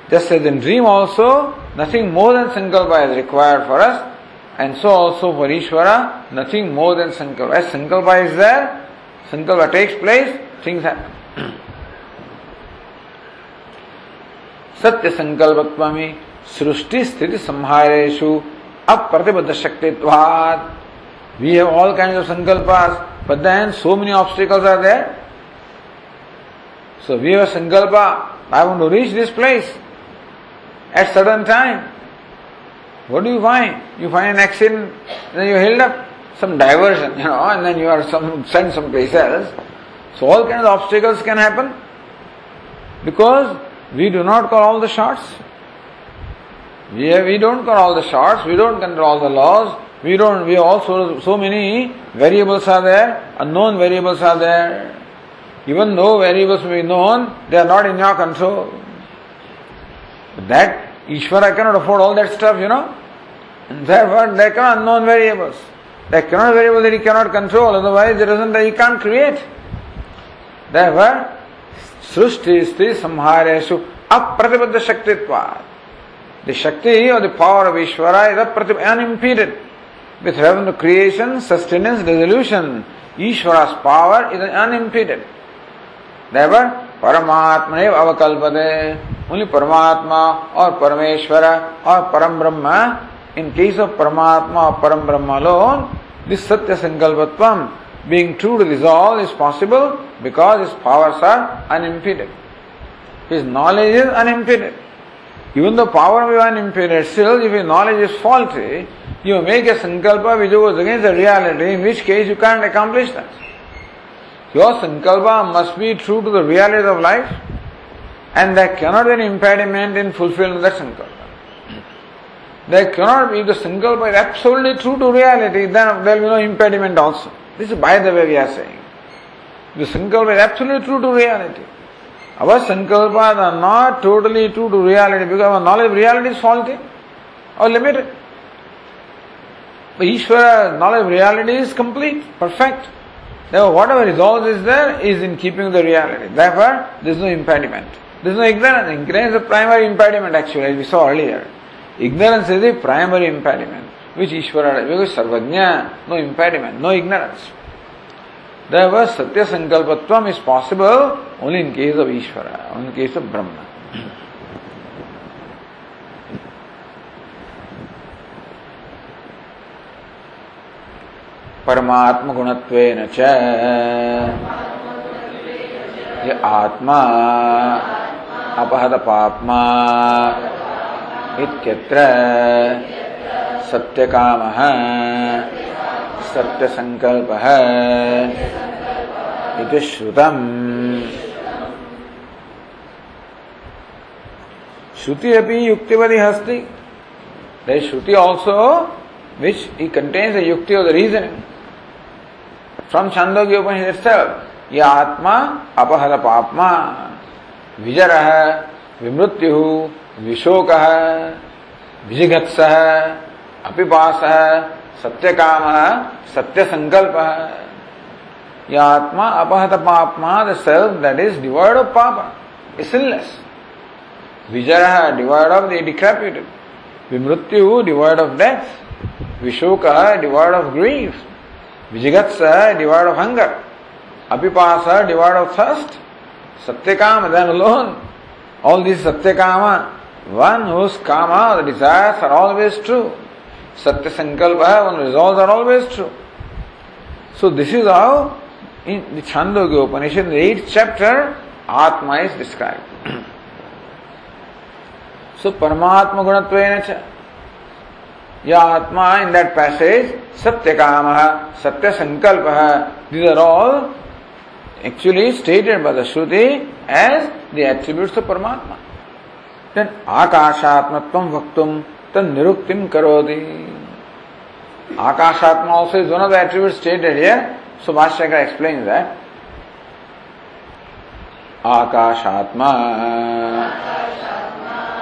Just as in dream also, nothing more than sankalpa is required for us, and so also for Ishvara, nothing more than sankalpa. As sankalpa is there, sankalpa takes place, things happen. सत्य संकल्पत्व में सृष्टि स्थिति संहारेशु shaktitvat. We have all kinds of sankalpas, but then so many obstacles are there. So we have a sankalpa, I want to reach this place at certain time. What do you find? You find an accident, then you held up some diversion, you know, and then you are some, sent someplace else. So all kinds of obstacles can happen because we do not call all the shots. We, have, we don't call all the shots, we don't control all the laws, we don't, we also, so many variables are there, unknown variables are there. Even though variables may be known, they are not in your control. That, Ishvara cannot afford all that stuff, you know. And therefore, there are unknown variables. There cannot variable that he cannot control, otherwise there isn't, that he can't create. Therefore, Srushti Sti Samhareshu Apratibadha Shaktitva. The Shakti or the power of Ishvara is unimpeded. With reference to creation, sustenance, resolution, Ishvara's power is unimpeded. Therefore, परमात्मा ने अवकल्पते। उन परमात्मा और परमेश्वर or Param Brahma, in case of परमात्मा or Param Brahma loan this सत्य संकल्पत्व being true resolve is possible because is power are unimpeded is knowledge is unimpeded even the power we are impeded still if you knowledge is fault you make a संकल्प which was against reality in which case you can't accomplish that Your sankalpa must be true to the reality of life, and there cannot be an impediment in fulfilling that sankalpa. There cannot be, if the sankalpa is absolutely true to reality, then there will be no impediment also. This is by the way we are saying. The sankalpa is absolutely true to reality. Our sankalpas are not totally true to reality because our knowledge of reality is faulty or limited. But Ishvara knowledge of reality is complete, perfect. Therefore, whatever is there is in keeping the reality. Therefore, there is no impediment. There is no ignorance. Ignorance is the primary impediment actually, as we saw earlier. Ignorance is the primary impediment, which Ishvara, because Sarvajna, no impediment, no ignorance. Therefore, Satya Sankalpatvam is possible only in case of Ishvara, only in case of Brahma. परमात्म गुणत्वेन च। ये आत्मा अपहत पापमा इत्यत्र सत्यकामः सत्यसङ्कल्पः इति श्रुतम्। श्रुति अपि युक्तिवती अस्ति श्रुति also which it contains the yukti of the reasoning. From Chandogya Upanishad itself, या आत्मा अपहर पापमा विजर विमृत्यु विशोक विजिगत्स अपिपास सत्य काम सत्य संकल्प यह आत्मा अपहत पापमा the self that is divide of पाप इसिनलेस विजर divide of the decrepitude विमृत्यु divide of death Vishoka, devoid of grief. विजिगत्स डिवाइड ऑफ़ हंगर अपिपास डिवाइड ऑफ़ थर्स्ट सत्य काम देन लोन ऑल दिस सत्य काम वन हुज काम और आर ऑलवेज ट्रू सत्य संकल्प है one resolve are always true so this is how in छंदो के उपनिषद एट चैप्टर आत्मा इज़ डिस्क्राइब सो परमात्म गुणत्व या atma in that passage satya काम सत्य संकल्प these are all actually stated by the shruti as the attributes of परमात्मा देन आकाशात्मत्व वक्तुम तन निरुक्तिम करोति akashatma also is one of the attributes stated here. So, Bhashyaka explains that. Akashatma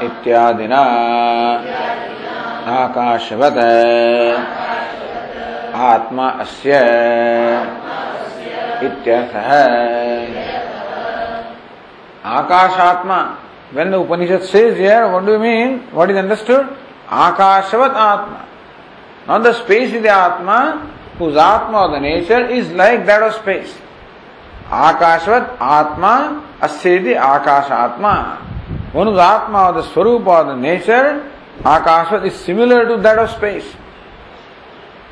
इत्यादिना आकाशवत आत्मा अस्य इत्यर्थः akashatma when the Upanishad says here, what do you mean? What is understood? Akashavat Atma. Not the space is the Atma, whose Atma or the nature is like that of space. Akashavat Atma, Asyedi Akasha Atma. One whose Atma or the Swarupa or the nature Akasha is similar to that of space.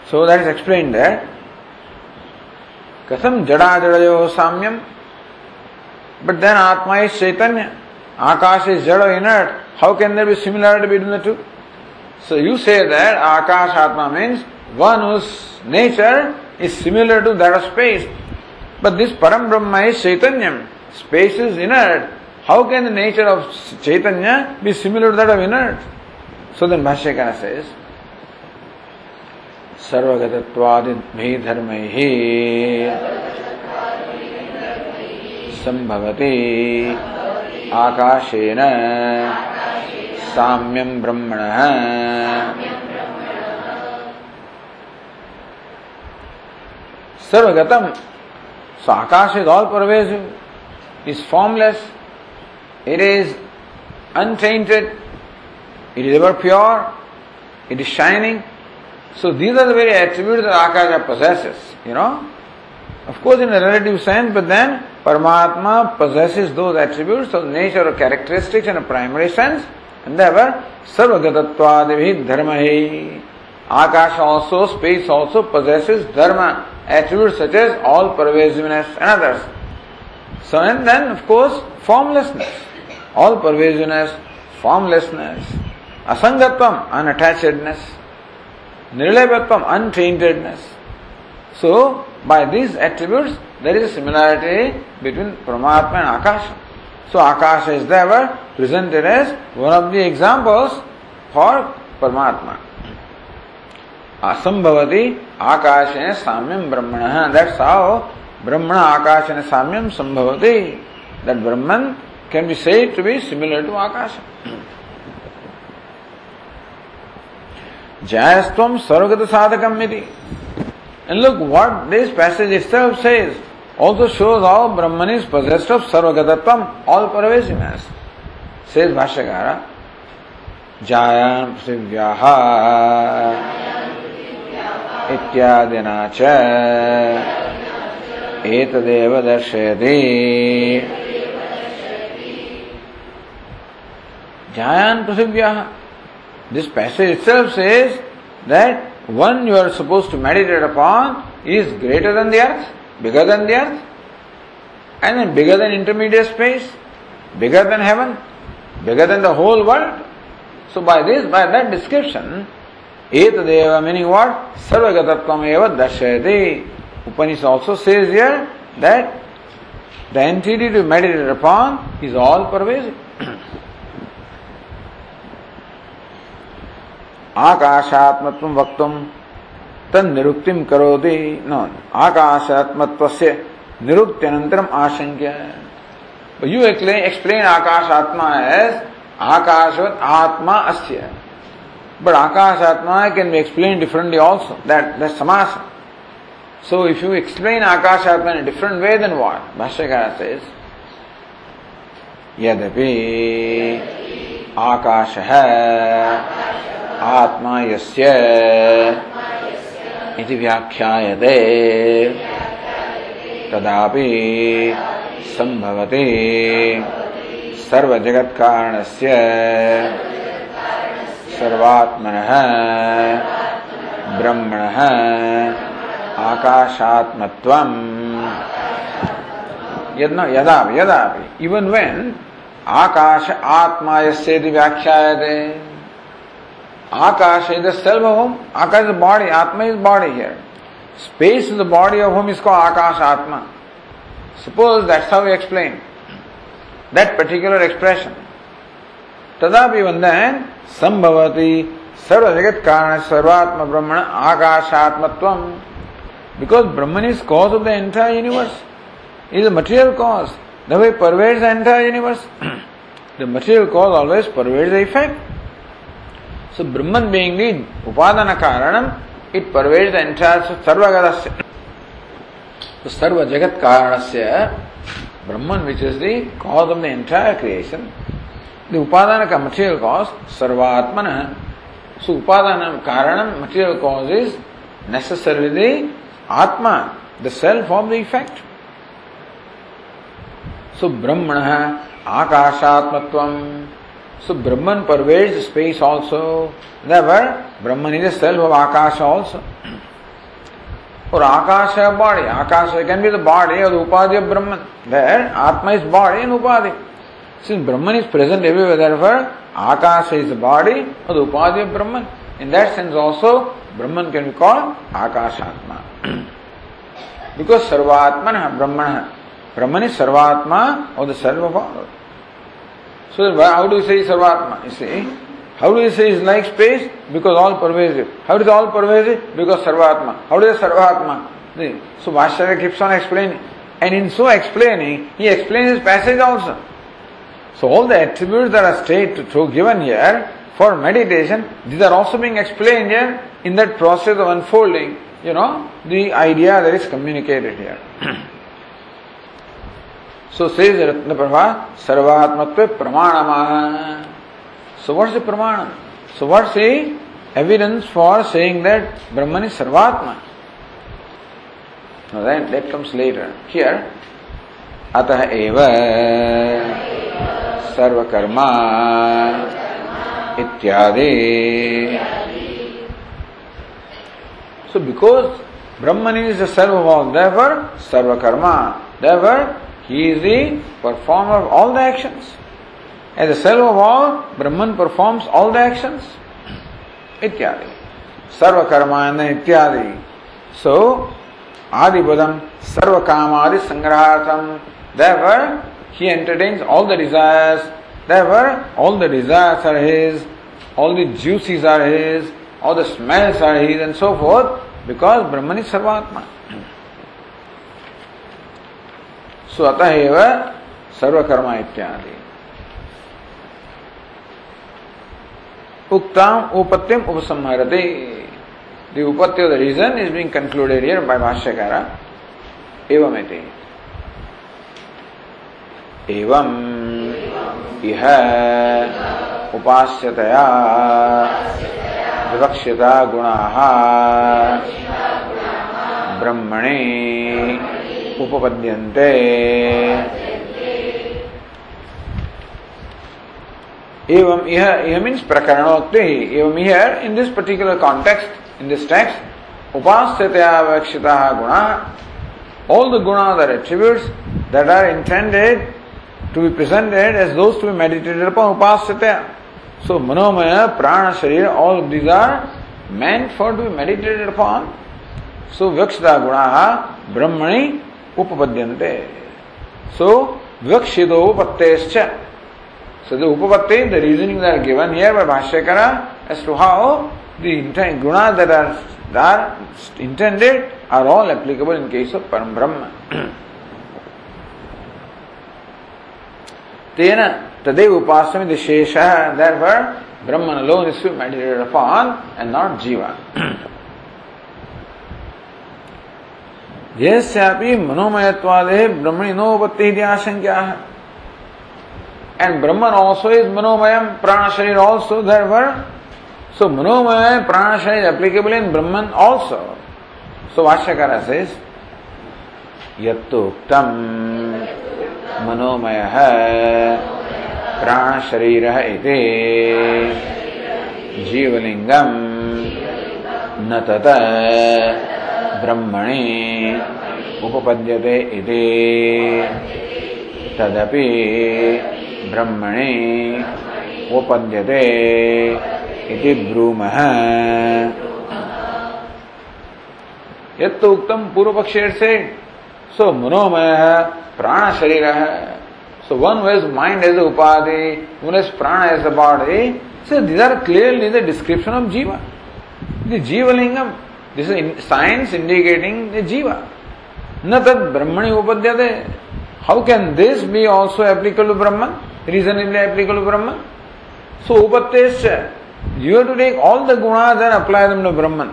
So that is explained there. Kasam jada jadayo samyam. But then Atma is Chaitanya. Akash is jada inert. How can there be similarity between the two? So you say that Akash Atma means one whose nature is similar to that of space. But this Param Brahma is Chaitanya. Space is inert. How can the nature of Chaitanya be similar to that of inert? So then Bhashyakara says, सर्वगतत्वादिभिः धर्मैः सम्भवति आकाशेन साम्यं ब्रह्मणः सर्वगतम so akash is all pervasive is formless it is untainted it is ever pure it is shining So these are the very attributes that Akasha possesses, you know. Of course, in a relative sense, but then Paramatma possesses those attributes of nature or characteristics in a primary sense, and therefore, Sarvagatattvadivi dharmahi. Akasha also, space also possesses dharma, attributes such as all pervasiveness and others. So, and then, of course, formlessness, all pervasiveness, formlessness, asangatvam, unattachedness. Nirlepatvam, untaintedness. So, by these attributes, there is a similarity between Paramatma and Akasha. So, Akasha is there presented as one of the examples for Paramatma. Asambhavati Akashena Samyam Brahmana. That's how Brahmana Akashena Samyam Sambhavati. That Brahman can be said to be similar to Akasha. Jayastvam Sarvagata Sadhakam Miti. And look what this passage itself says. Also shows how Brahman is possessed of Sarvagatatvam, all pervasiveness. Says Bhashyakara. Jayan Prithivyaha इत्यादिना च एतदेव दर्शयति जायान पृथिव्याः This passage itself says that one you are supposed to meditate upon is greater than the earth, bigger than the earth, and then bigger than intermediate space, bigger than heaven, bigger than the whole world. So by this, by that description, etadeva meaning what? Sarvagatatvam eva dashyate. Upanishad also says here that the entity to meditate upon is all pervasive. आकाशात्मत्व वक्तुम तन निरुक्तिम करोति। No आकाशात्मत्व से निरुक्त्यनंतरम आशंक्य you explain आकाशात्मा as आकाशवत आत्मा अस्य। But akashatma can be explain differently also that that समास। So if you explain akashatma in different way then what भाष्यकार सेज यद्यपि आकाश है आत्मा यस्य इति व्याख्यायते। तदापि संभवति सर्वजगत्कारणस्य सर्वात्मनः ब्रह्मणः आकाशात्मत्वम्। यद्न, यदापि यदापि इवन वेन आकाश आत्मा यस्य व्याख्यायते। आकाश इज़ सेल्फ ऑफ़ होम आकाश इज़ बॉडी आत्मा is body here space is the body of whom इसको आकाश आत्मा suppose that's how explain that particular expression तदापि वंदन संभवती सर्व जगत कारण सर्वात्म ब्रह्मण आकाशात्मत्व because Brahman is cause of the entire universe is material cause the way pervades the entire universe the material cause always pervades the effect So Brahman being the Upadana Karanam, it pervades the entire so Sarvagadasya. So Sarva Jagat Karanasya, Brahman which is the cause of the entire creation, the Upadana material cause, Sarvatmana. So Upadana Karanam, material cause is necessarily the Atma, the self of the effect. So Brahmana Akashatmatvam So Brahman pervades space also. Therefore, Brahman is the self of Akasha also. Or Akasha body. Akasha can be the body or the Upadhi of Brahman. There, Atma is body and Upadhi. Since Brahman is present everywhere, therefore, Akasha is the body or the Upadhi of Brahman. In that sense also, Brahman can be called Akashatma. because Sarvatmana Brahmana. Brahman is Sarvatma or the self of all. So how do you say Sarvatma? You see, how do you say is like space? Because all pervasive. How is all pervasive? Because Sarvatma. How is Sarvatma? See? So Bhashyara keeps on explaining. And in so explaining, he explains his passage also. So all the attributes that are stated to given here for meditation, these are also being explained here in that process of unfolding, you know, the idea that is communicated here. Ratna Prabha, Sarvatmatva Pramanama. So what's the Pramana? So what's the evidence for saying that Brahman is? Now that, comes later. Here, अतः एव सर्वकर्मा इत्यादि Brahman is the self of all, therefore Sarvakarma, therefore He is the performer of all the actions. As the self of all, Brahman performs all the actions. Ityadi. Sarva karmana ityadi. So, Adipadam Sarva Kamadi Sangrahatam. Therefore, he entertains all the desires. Therefore, all the desires are his, all the juices are his, all the smells are his, and so forth, because Brahman is Sarvatma. सो अतः सर्वकर्मा इत्यादि उक्ताम उपत्यम उपसंहरते। Upatti of the reason is being concluded here by Bhashyakara. एवं एवं इह उपास्यतया। विवक्ष्यता गुणाः। ब्रह्मणे। उपपद्यन्ते। एवं यह यह मीन्स प्रकरणोक्ति ही। एवं यह in this particular context in this text उपास्यतया वक्षिता ऑल द गुणा दर attribute that are intended to be presented as those to be meditated upon उपास्यतया so मनोमय प्राण शरीर all these are meant for to be meditated upon so वक्षिता गुणा ब्रह्मणी उपपद्यन्ते सो Brahman alone is to be meditated upon and not यश्यापि मनोमयत्वाद ब्रह्मणिनोपत्ति आशंका है and Brahma also is मनोमय प्राण शरीर also धर वर्ण सो मनोमय प्राण शरीर एप्लीकेबल इन ब्रह्म ऑल्सो सो वाष्यकार से यत्तोक्तम मनोमय प्राण शरीर इति न तथा ब्रह्मणे उपपद्यते तदपि ब्रह्मणे इति ब्रूमः। यत्तु उक्तं से, so Manomay प्राणशरी so one ways mind is उपाधि वन इज़ प्राण as a body so these are clearly the description of jiva जीवलिंगम this signs indicating the jiva. न तद ब्रह्मणी उपद्य they how can this be also applicable Brahma reason is inapplicable ब्रह्म so उपत्य you have to take all the गुणाज and apply them to Brahman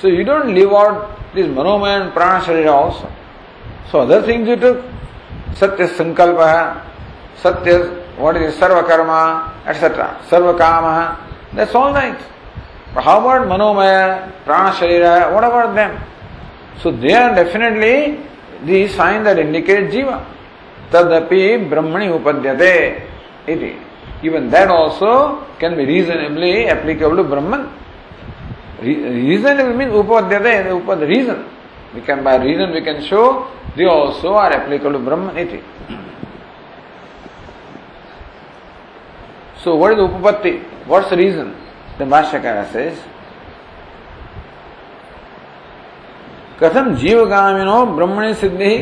so you don't leave out this मनोमय प्राण शरीर also so other things you to सत्य संकल्प है सत्य what is सर्व कर्म etcetera सर्व काम है that's all nights But how about Manomaya, Prana Sharira, what about them? So they are definitely the sign that indicate Jiva. Tadapi Brahmani Upadyate iti. even that also can be reasonably applicable to Brahman. reasonably means upadyate, upad reason. We can by reason we can show they also are applicable to Brahman iti. So what is upapatti? What's the reason? The Bhashyakara says, कथम जीवगामिनो ब्रह्मणि सिद्धि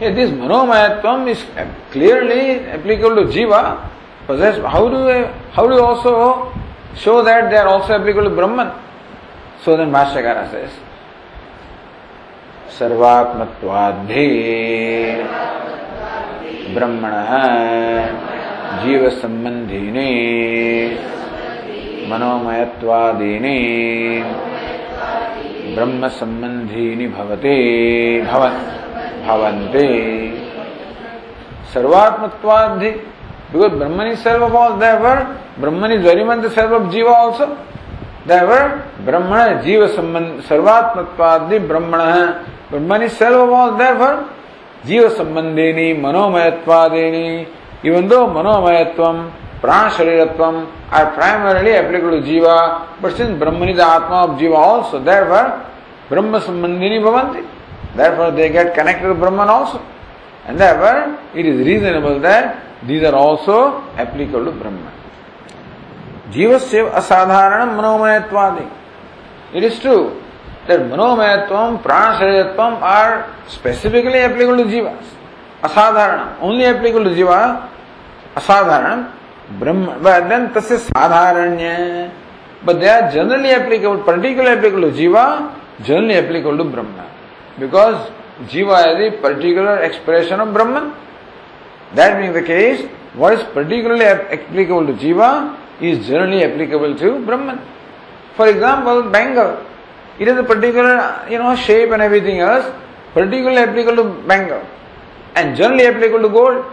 Hey, this manomayatvam is clearly applicable to jiva. Possess, how do you, how do you also show that they are also applicable to Brahman? So then Bhashyakara says, सर्वात्मत्वाद्धि ब्रह्मण जीव संबंधीने मनोमयत्वादीनि। ब्रह्मसम्बन्धीनि भवति। भव because Brahman is self of all therefore jiva also therefore ब्रह्मण जीव संबंध सर्वात्मत्वादि ब्रह्मण है ब्रह्मन इज़ जीव संबंधी मनोमयत्वादीनि इवन दो मनोमयत्वम प्राण शरीर are primarily applicable to jiva but since ब्रह्मनि द आत्मा of jiva also therefore ब्रह्म संबंधिनी भवंती therefore they get connected Brahman also and therefore it is reasonable that these are also applicable to ब्रह्म जीव से असाधारण मनोमयत्वादि इट इज़ ट्रू दैट मनोमयत्व प्राण शरीर are specifically applicable to Jiva असाधारण ओनली एप्लीकेबल टू जीवा असाधारण Brahma, but then tasya sadharanya. But they are generally applicable, particularly applicable to jiva, generally applicable to Brahman. Because Jiva is a particular expression of Brahman. That being the case, what is particularly applicable to Jiva is generally applicable to Brahman. For example, Bengal. It has a particular, you know, shape and everything else, particularly applicable to Bengal. And generally applicable to gold.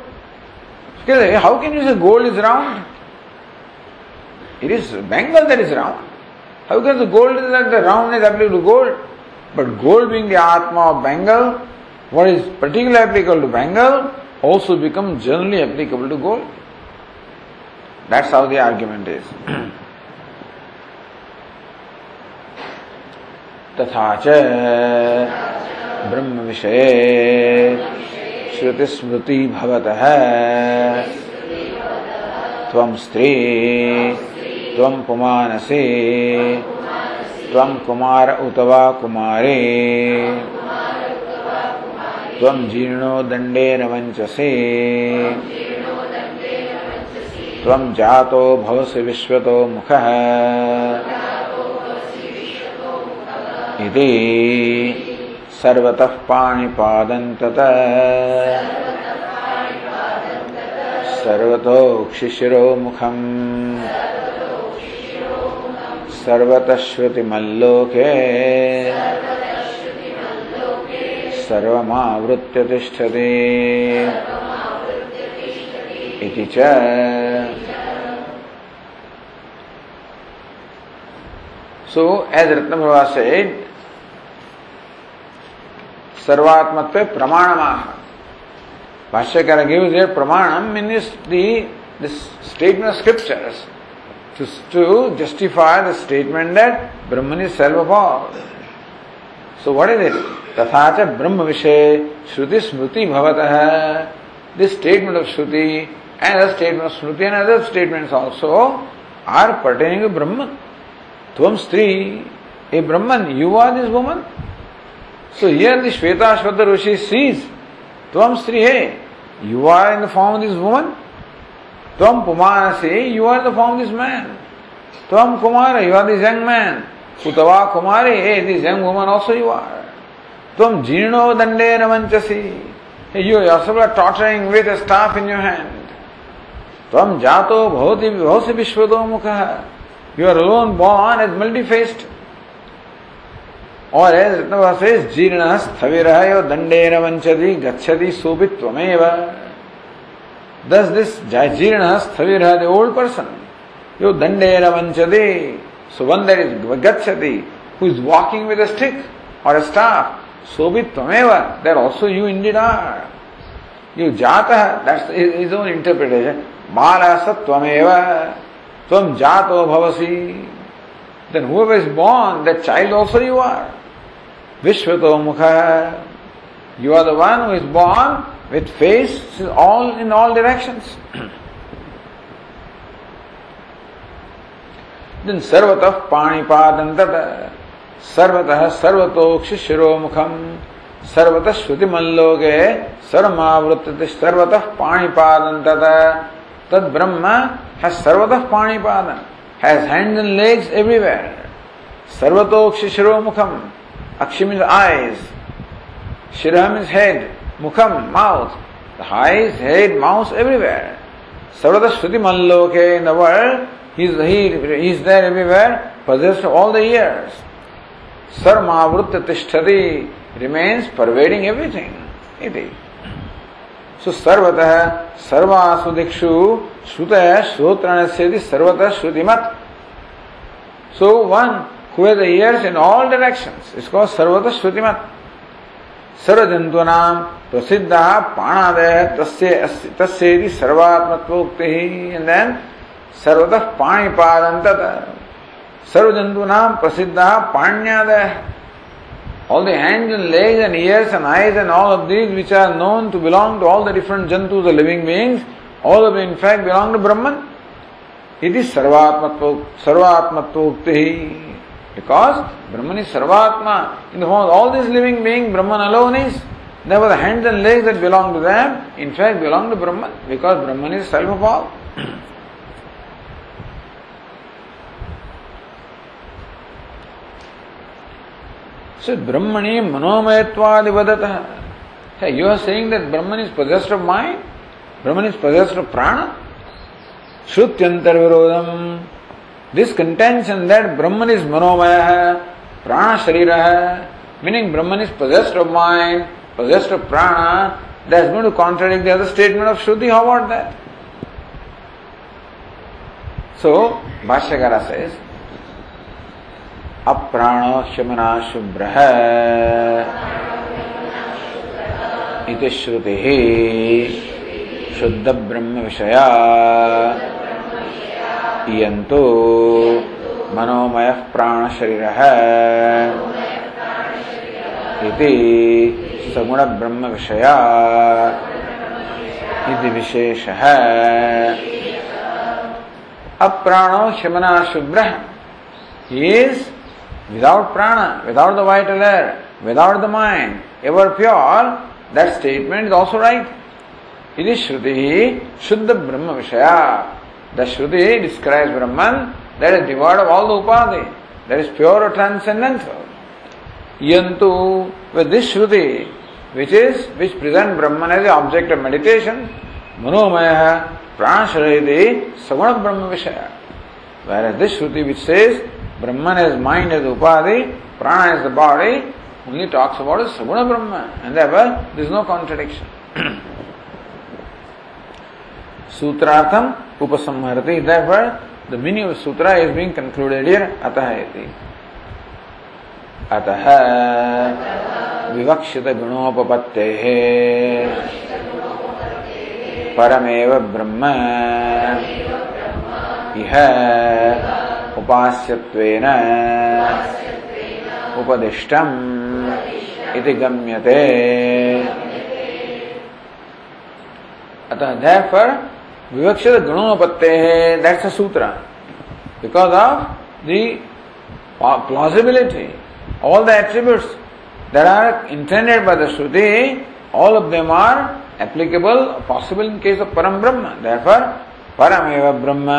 How can you say gold is round? It is Bengal that is round. How can the gold is that the round is applicable to gold? But gold being the Atma of Bengal, what is particularly applicable to Bengal also becomes generally applicable to gold. That's how the argument is. तथा च ब्रह्म विषये श्रुतिस्मृति भवतः। त्वं स्त्री, त्वं पुमानसे, त्वं कुमार उत वा कुमारे, त्वं जीर्णो दण्डेन वञ्चसे त्वं जातो भवसि विश्वतो मुखः। इति। सर्वतः पाणिपादन्तत। सर्वतोक्षिशिरो मुखम् सर्वतश्रुतिमल्लोके सर्वमावृत्य तिष्ठति। इति च। So, as Ratnabhava said, सर्वात्मत्वे प्रमाणमाह। भाष्यकार gives a प्रमाणम in this the statement of scriptures to justify the statement that Brahma is self of so what is it तथा च ब्रह्म विषय श्रुति स्मृति भवतः। This statement of shruti and other statement of smriti and other statement also are pertaining to ब्रह्म स्त्री, a Brahman you are this woman So here the Shveta Shvata Rishi sees, Tvam Stri, hey, you are in the form of this woman. Tvam Pumanasi, you are the form of this man. Tvam Kumara, you are this young man. Utava Kumari, hey, this young woman also you are. Tvam Jirno Dande Ramanchasi. Hey, you yourself are tottering with a staff in your hand. Tvam Jato Bhavati Bhavasi Vishwadamukha, You are alone born as multi-faced. और ऋतवासे जीर्ण स्थविर दंडे नंचदी गच्छदी सोपित तमेव दस this जय जीर्ण स्थविर the old person यो दंडे नंचदे सुबंदर इज़ गच्छदी who is walking with stick और स्टाफ सोबित तमेव there also you indeed you जात इज़ ओन इंटरप्रिटेशन बालास त्वमेव। तुम जातो भवसी। Then whoever is born, that child also you are Vishwato Mukha. You are the one who is born with face all in all directions. then Sarvatah Panipadantata. Sarvatah Sarvatoksha Shiromukham. सर्वतः श्रुति मल्लोके सर्वमावृत्ति सर्वतः पाणीपादन तद ब्रह्म has सर्वतः पाणीपादन has hands and legs everywhere. Sarvatokshi Mukham. Akshim is eyes. Shiram is head. Mukham, mouth. The eyes, head, mouth, everywhere. Sarvata Shruti Malloke in the world, he is, he, he is there everywhere, possessed all the ears. Sarmavrutta Tishtati remains pervading everything. Iti. So Sarvata सर्वासु दिक्षु श्रुत श्रोत्रण से सर्वतः श्रुतिमत so one who has ears in all directions इसको सर्वतः श्रुतिमत सर्व जंतुनाम प्रसिद्ध पाणादय तस्य तस्य उक्ति देन सर्वतः पाणिपाद अंतत सर्व जंतुनाम प्रसिद्ध पाण्यादय all the hand and leg and ears and eyes and all of these which are known to belong to all the different जंतु the living beings all of in fact belong to Brahman इति सर्वात्मत्व सर्वात्मत्व उक्ति Because Brahman is Sarvatma. In the of all these living beings, Brahman alone is. Therefore, the hands and legs that belong to them, in fact, belong to Brahman. Because Brahman is self of all. So Brahmani Manomayatvad Hey, you are saying that Brahman is possessed of mind? Brahman is possessed of prana? Shrutyantar Virodham. This contention that Brahman is Manomaya, Prana Sharira, meaning Brahman is possessed of mind, possessed of prana, that's going to contradict the other statement of Shruti. How about that? So, Bhashyakara says, अप्राणो शमना शुभ्र इति श्रुति शुद्ध पीयन्तु मनोमयः प्राणशरीरः इति सगुणब्रह्मविषया। इति विशेषः। अप्राणो शमनाशुभ्रः is without प्राण without the white air without the mind ever pure that statement is also right इति श्रुति शुद्ध ब्रह्म विषया The Shruti describes Brahman that is devoid of all the upadhi, that is pure or transcendental. Yantu, with this Shruti, which is, which presents Brahman as the object of meditation, Manomaya, Pranasharayati, Saguna Brahma Vishaya. Whereas this Shruti which says, Brahman as mind as Upadi, Prana as the body, only talks about the Saguna Brahma. And therefore, there is no contradiction. Sutrartham Upasamharati. Therefore, the meaning of sutra is being concluded here. Ataha iti. अतः विवक्षित गुणोपपत्ते परमेव ब्रह्म इह उपास्यत्वेन उपदिष्टम् इति गम्यते अतः therefore विवक्षित गुणों पत्ते है that's a sutra because of the all the attributes there are intended by the shruti all of them are applicable possible in case of परम ब्रह्म देयरफॉर परमेव ब्रह्म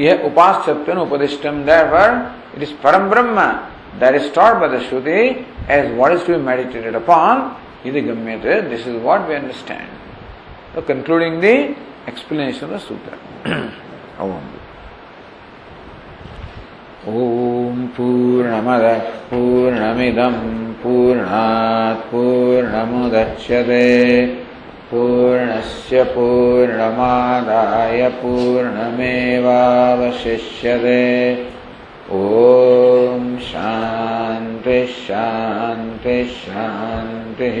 यह उपास सत्यन उपदिष्टम देयरफॉर इट इज़ परम ब्रह्म that is stated by the shruti as what is to be meditated upon यदि गम्यते this is what we understand concluding the sutra. Om ॐ पूर्णमदः पूर्णमिदं पूर्णात् पूर्णमुदच्यते पूर्णस्य पूर्णमादाय पूर्णमेवावशिष्यते ॐ शान्तिः शान्तिः शान्तिः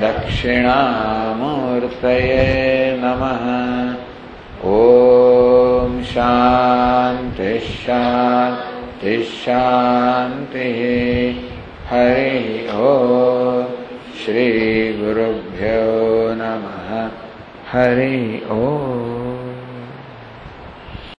दक्षिणामूर्तये नमः। ॐ शान्तिः शान्तिः शान्तिः। हरिः ॐ श्रीगुरुभ्यो नमः। हरि ॐ